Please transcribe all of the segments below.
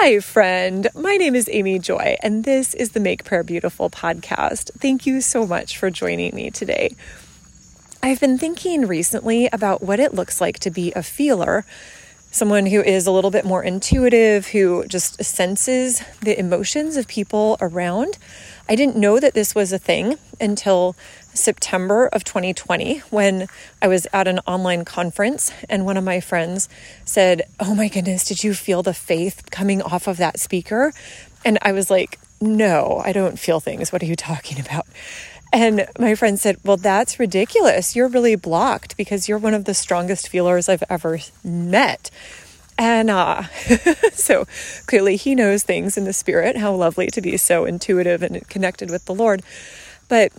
Hi, friend. My name is Amy Joy, and this is the Make Prayer Beautiful podcast. Thank you so much for joining me today. I've been thinking recently about what it looks like to be a feeler, someone who is a little bit more intuitive, who just senses the emotions of people around. I didn't know that this was a thing until September of 2020 when I was at an online conference and one of my friends said, Oh my goodness, did you feel the faith coming off of that speaker? And I was like, No, I don't feel things. What are you talking about? And my friend said, Well, that's ridiculous. You're really blocked because you're one of the strongest feelers I've ever met. And uh, so clearly he knows things in the spirit. How lovely to be so intuitive and connected with the Lord. But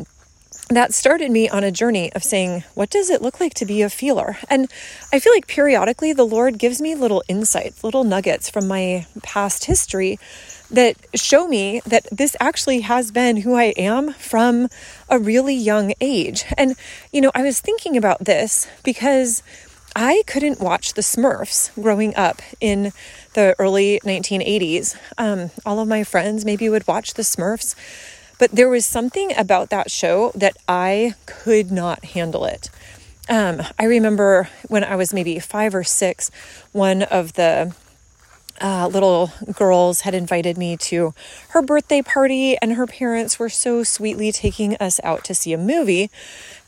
that started me on a journey of saying, what does it look like to be a feeler? And I feel like periodically the Lord gives me little insights, little nuggets from my past history that show me that this actually has been who I am from a really young age. And, you know, I was thinking about this because I couldn't watch the Smurfs growing up in the early 1980s. Um, all of my friends maybe would watch the Smurfs but there was something about that show that I could not handle it. Um, I remember when I was maybe five or six, one of the uh, little girls had invited me to her birthday party, and her parents were so sweetly taking us out to see a movie.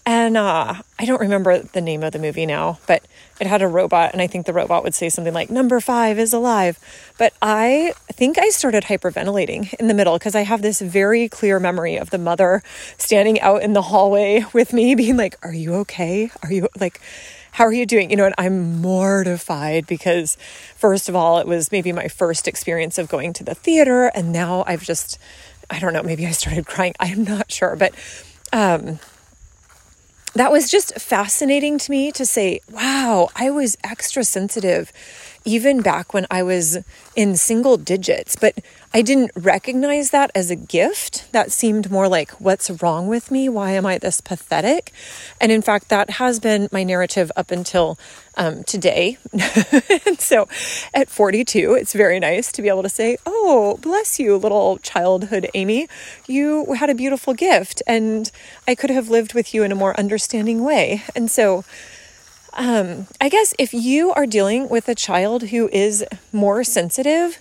And uh, I don't remember the name of the movie now, but it had a robot, and I think the robot would say something like, Number five is alive. But I think I started hyperventilating in the middle because I have this very clear memory of the mother standing out in the hallway with me, being like, Are you okay? Are you like, how are you doing? You know, and I'm mortified because, first of all, it was maybe my first experience of going to the theater, and now I've just, I don't know, maybe I started crying. I'm not sure, but um, that was just fascinating to me to say, wow, I was extra sensitive even back when I was in single digits, but I didn't recognize that as a gift. That seemed more like, what's wrong with me? Why am I this pathetic? And in fact, that has been my narrative up until um, today. and so at 42, it's very nice to be able to say, Oh, bless you, little childhood Amy. You had a beautiful gift, and I could have lived with you in a more understanding way. And so, um, I guess if you are dealing with a child who is more sensitive,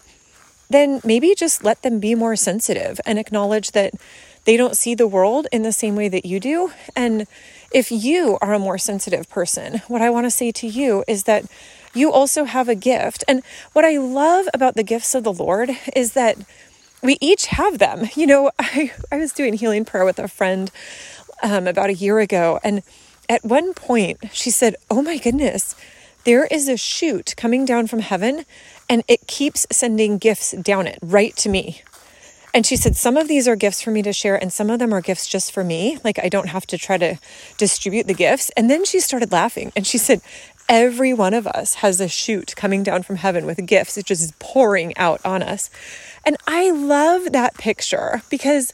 then maybe just let them be more sensitive and acknowledge that they don't see the world in the same way that you do. And if you are a more sensitive person, what I want to say to you is that you also have a gift. And what I love about the gifts of the Lord is that we each have them. You know, I, I was doing healing prayer with a friend um, about a year ago, and at one point she said, Oh my goodness, there is a chute coming down from heaven, and it keeps sending gifts down it right to me. And she said, Some of these are gifts for me to share, and some of them are gifts just for me. Like, I don't have to try to distribute the gifts. And then she started laughing and she said, Every one of us has a chute coming down from heaven with gifts. It's just is pouring out on us. And I love that picture because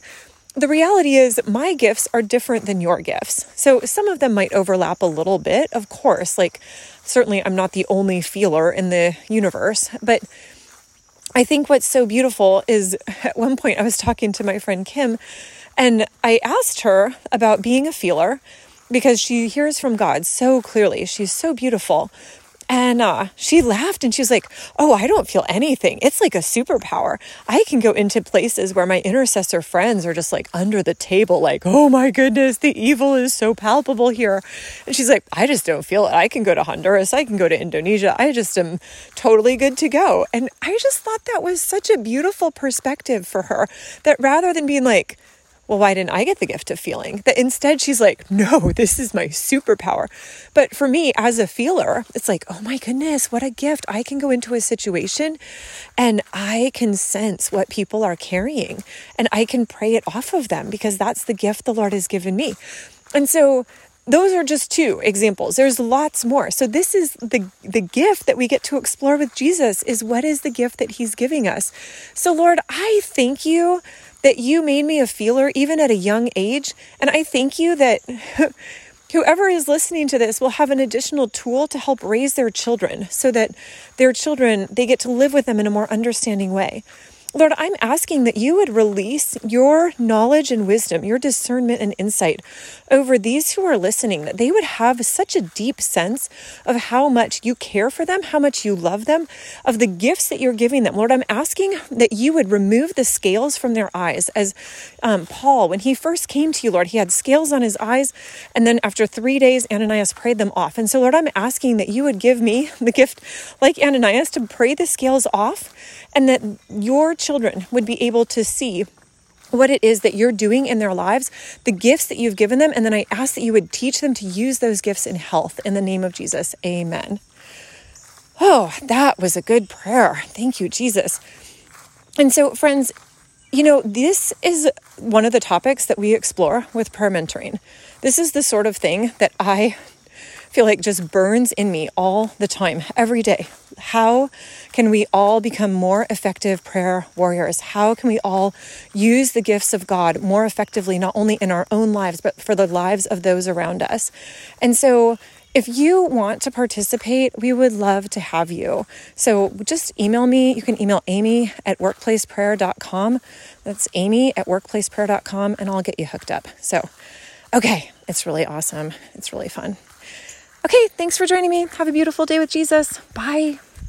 the reality is my gifts are different than your gifts. So some of them might overlap a little bit, of course. Like, certainly, I'm not the only feeler in the universe, but I think what's so beautiful is at one point I was talking to my friend Kim and I asked her about being a feeler because she hears from God so clearly. She's so beautiful. And uh, she laughed and she was like, Oh, I don't feel anything. It's like a superpower. I can go into places where my intercessor friends are just like under the table, like, Oh my goodness, the evil is so palpable here. And she's like, I just don't feel it. I can go to Honduras. I can go to Indonesia. I just am totally good to go. And I just thought that was such a beautiful perspective for her that rather than being like, well, why didn't I get the gift of feeling? That instead she's like, no, this is my superpower. But for me, as a feeler, it's like, oh my goodness, what a gift. I can go into a situation and I can sense what people are carrying and I can pray it off of them because that's the gift the Lord has given me. And so those are just two examples. There's lots more. So this is the the gift that we get to explore with jesus is what is the gift that he's giving us. So lord i thank you that you made me a feeler even at a young age. And I thank you that whoever is listening to this will have an additional tool to help raise their children so that their children they get to live with them in a more understanding way Lord, I'm asking that you would release your knowledge and wisdom, your discernment and insight over these who are listening, that they would have such a deep sense of how much you care for them, how much you love them, of the gifts that you're giving them. Lord, I'm asking that you would remove the scales from their eyes. As um, Paul, when he first came to you, Lord, he had scales on his eyes. And then after three days, Ananias prayed them off. And so, Lord, I'm asking that you would give me the gift, like Ananias, to pray the scales off and that your children would be able to see what it is that you're doing in their lives, the gifts that you've given them, and then I ask that you would teach them to use those gifts in health in the name of Jesus. Amen. Oh, that was a good prayer. Thank you, Jesus. And so, friends, you know, this is one of the topics that we explore with prayer mentoring. This is the sort of thing that I feel like just burns in me all the time, every day. How can we all become more effective prayer warriors? How can we all use the gifts of God more effectively, not only in our own lives, but for the lives of those around us? And so, if you want to participate, we would love to have you. So just email me. You can email amy at workplaceprayer.com. That's amy at workplaceprayer.com, and I'll get you hooked up. So, okay, it's really awesome. It's really fun. Okay, thanks for joining me. Have a beautiful day with Jesus. Bye.